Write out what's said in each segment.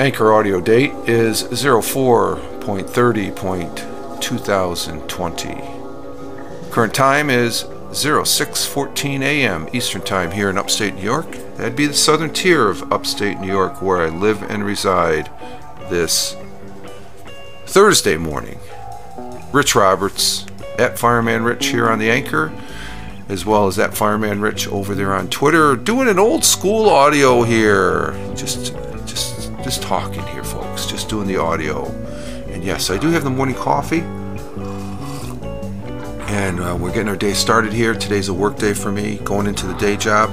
Anchor audio date is 04.30.2020. Current time is 06:14 a.m. Eastern Time here in upstate New York. That'd be the southern tier of upstate New York where I live and reside this Thursday morning. Rich Roberts at Fireman Rich here on the Anchor, as well as at Fireman Rich over there on Twitter, doing an old school audio here. Just just talking here, folks. Just doing the audio. And yes, I do have the morning coffee. And uh, we're getting our day started here. Today's a work day for me, going into the day job.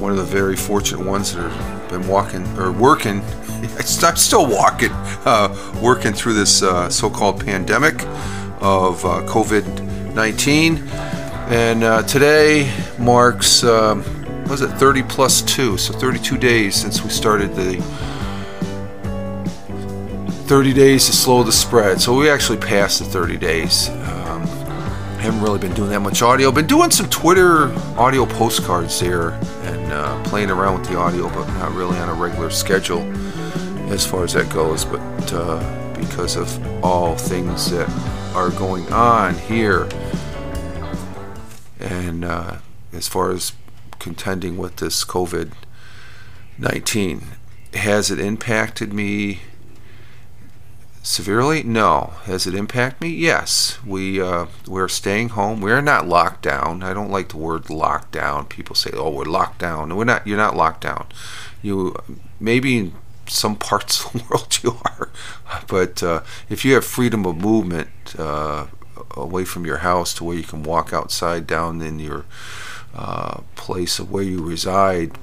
One of the very fortunate ones that have been walking or working. I'm still walking, uh, working through this uh, so-called pandemic of uh, COVID-19. And uh, today marks, um, was it 30 plus two? So 32 days since we started the 30 days to slow the spread. So we actually passed the 30 days. Um, haven't really been doing that much audio. Been doing some Twitter audio postcards there and uh, playing around with the audio, but not really on a regular schedule as far as that goes. But uh, because of all things that are going on here, and uh, as far as contending with this COVID 19, has it impacted me? Severely? No. Has it impacted me? Yes. We uh, we're staying home. We're not locked down. I don't like the word lockdown. People say, "Oh, we're locked down." We're not. You're not locked down. You maybe in some parts of the world you are, but uh, if you have freedom of movement uh, away from your house to where you can walk outside down in your uh, place of where you reside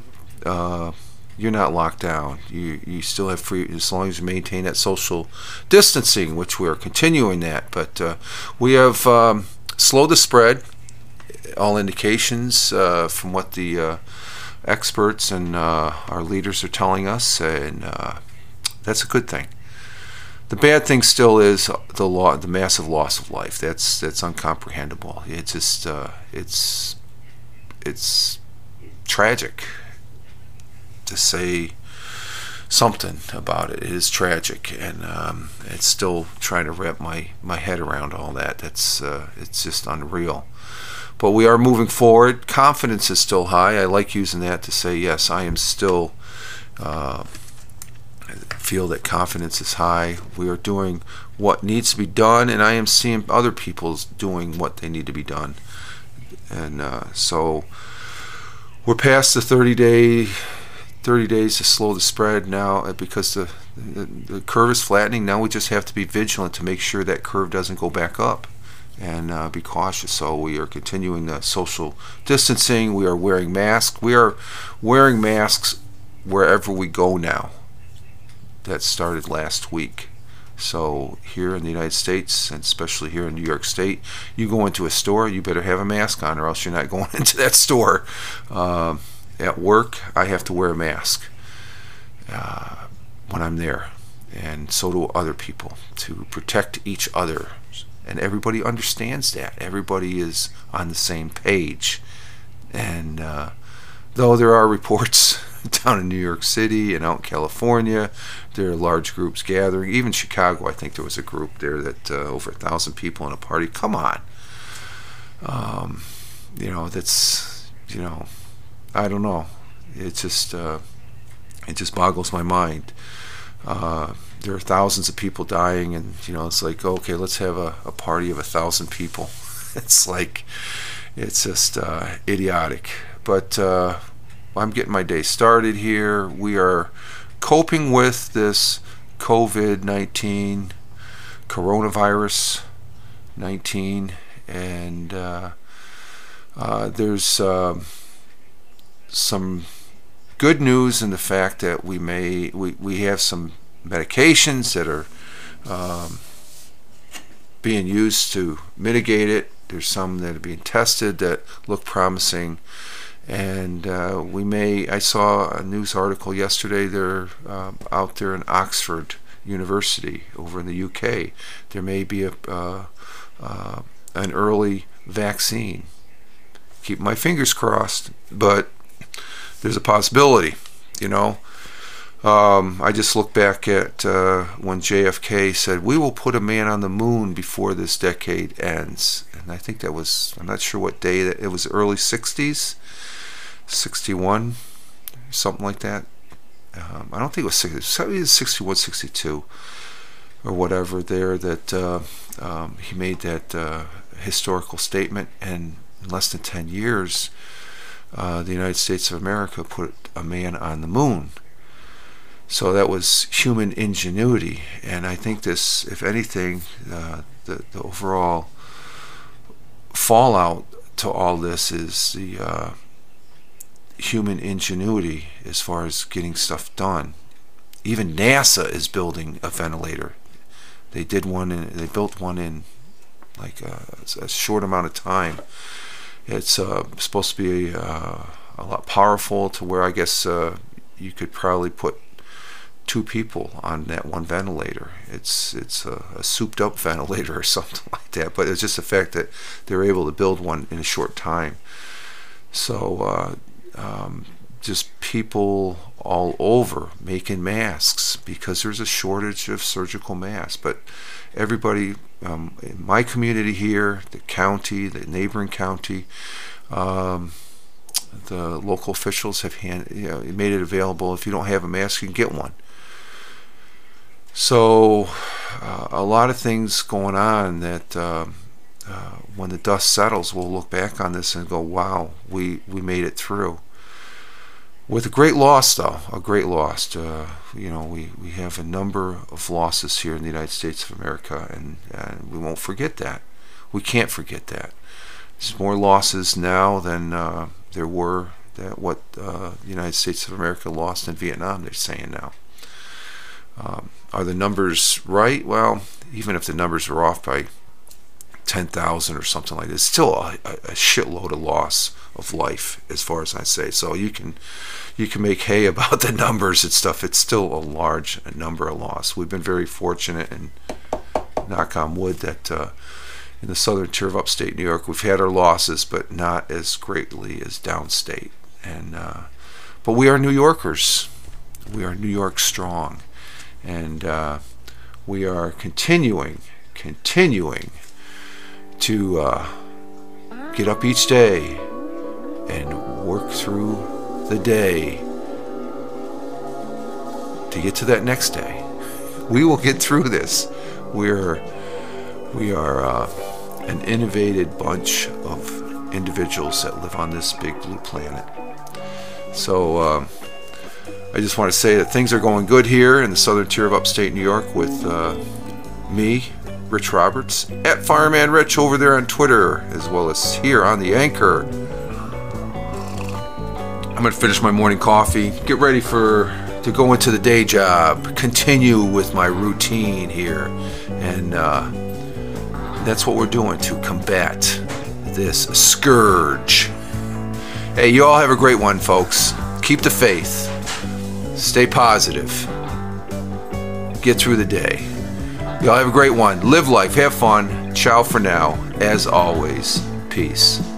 uh, you're not locked down. You you still have free as long as you maintain that social distancing, which we're continuing that. But uh, we have um, slowed the spread. All indications uh, from what the uh, experts and uh, our leaders are telling us, and that's a good thing. The bad thing still is the law, the massive loss of life. That's that's uncomprehendable. It's just it's it's tragic to say something about it. It is tragic, and um, it's still trying to wrap my, my head around all that. That's uh, it's just unreal. But we are moving forward. Confidence is still high. I like using that to say yes. I am still. Uh, feel that confidence is high. We are doing what needs to be done, and I am seeing other people doing what they need to be done. And uh, so we're past the 30 day 30 days to slow the spread now uh, because the, the, the, curve is flattening. Now we just have to be vigilant to make sure that curve doesn't go back up and uh, be cautious. So we are continuing the social distancing. We are wearing masks. We are wearing masks wherever we go now. That started last week. So here in the United States, and especially here in New York State, you go into a store, you better have a mask on, or else you're not going into that store. Uh, at work, I have to wear a mask uh, when I'm there, and so do other people to protect each other. And everybody understands that. Everybody is on the same page. And uh, though there are reports down in New York City and out in California, there are large groups gathering. Even Chicago, I think there was a group there that uh, over a thousand people in a party. Come on. Um, you know, that's, you know, I don't know. It just uh, it just boggles my mind. Uh, there are thousands of people dying, and you know it's like okay, let's have a, a party of a thousand people. it's like it's just uh, idiotic. But uh, I'm getting my day started here. We are coping with this COVID 19, coronavirus 19, and uh, uh, there's um, some good news in the fact that we may we, we have some medications that are um, being used to mitigate it. There's some that are being tested that look promising, and uh, we may. I saw a news article yesterday. They're um, out there in Oxford University over in the UK. There may be a uh, uh, an early vaccine. Keep my fingers crossed, but there's a possibility, you know. Um, I just look back at uh, when JFK said, "We will put a man on the moon before this decade ends," and I think that was I'm not sure what day that it was. Early '60s, '61, something like that. Um, I don't think it was 60, it was 61, 62, or whatever. There that uh, um, he made that uh, historical statement, and in less than 10 years, uh, the United States of America put a man on the moon. So that was human ingenuity, and I think this, if anything, uh, the, the overall fallout to all this is the uh, human ingenuity as far as getting stuff done. Even NASA is building a ventilator. They did one, they built one in like a, a short amount of time. It's uh, supposed to be uh, a lot powerful to where I guess uh, you could probably put two people on that one ventilator. It's it's a, a, souped up ventilator or something like that. But it's just the fact that they're able to build one in a short time. So uh, um, just people all over making masks because there's a shortage of surgical masks. But everybody um, in my community here, the county, the neighboring county. Um, the local officials have hand, you know, made it available. If you don't have a mask, you can get one. So, uh, a lot of things going on that uh, uh, when the dust settles, we'll look back on this and go, wow, we, we made it through. With a great loss, though, a great loss. Uh, you know, we, we have a number of losses here in the United States of America, and, and we won't forget that. We can't forget that. There's more losses now than uh, there were that what uh, the United States of America lost in Vietnam, they're saying now. Um, are the numbers right? Well, even if the numbers are off by 10,000 or something like this, still a, a, shitload of loss of life, as far as I say. So you can you can make hay about the numbers and stuff. It's still a large number of loss. We've been very fortunate, and knock on wood, that uh, in the southern tier of upstate New York, we've had our losses, but not as greatly as downstate. And uh, but we are New Yorkers. We are New York strong and uh, we are continuing, continuing to uh, get up each day and work through the day to get to that next day. We will get through this. We're we are uh, an innovated bunch of individuals that live on this big blue planet. So. Um, I just want to say that things are going good here in the southern tier of upstate New York with uh, me, Rich Roberts, at Fireman Rich over there on Twitter, as well as here on the Anchor. I'm to finish my morning coffee, get ready for to go into the day job, continue with my routine here, and uh, that's what we're doing to combat this scourge. Hey, you all have a great one, folks. Keep the faith. Stay positive. Get through the day. Y'all have a great one. Live life. Have fun. Ciao for now. As always, peace.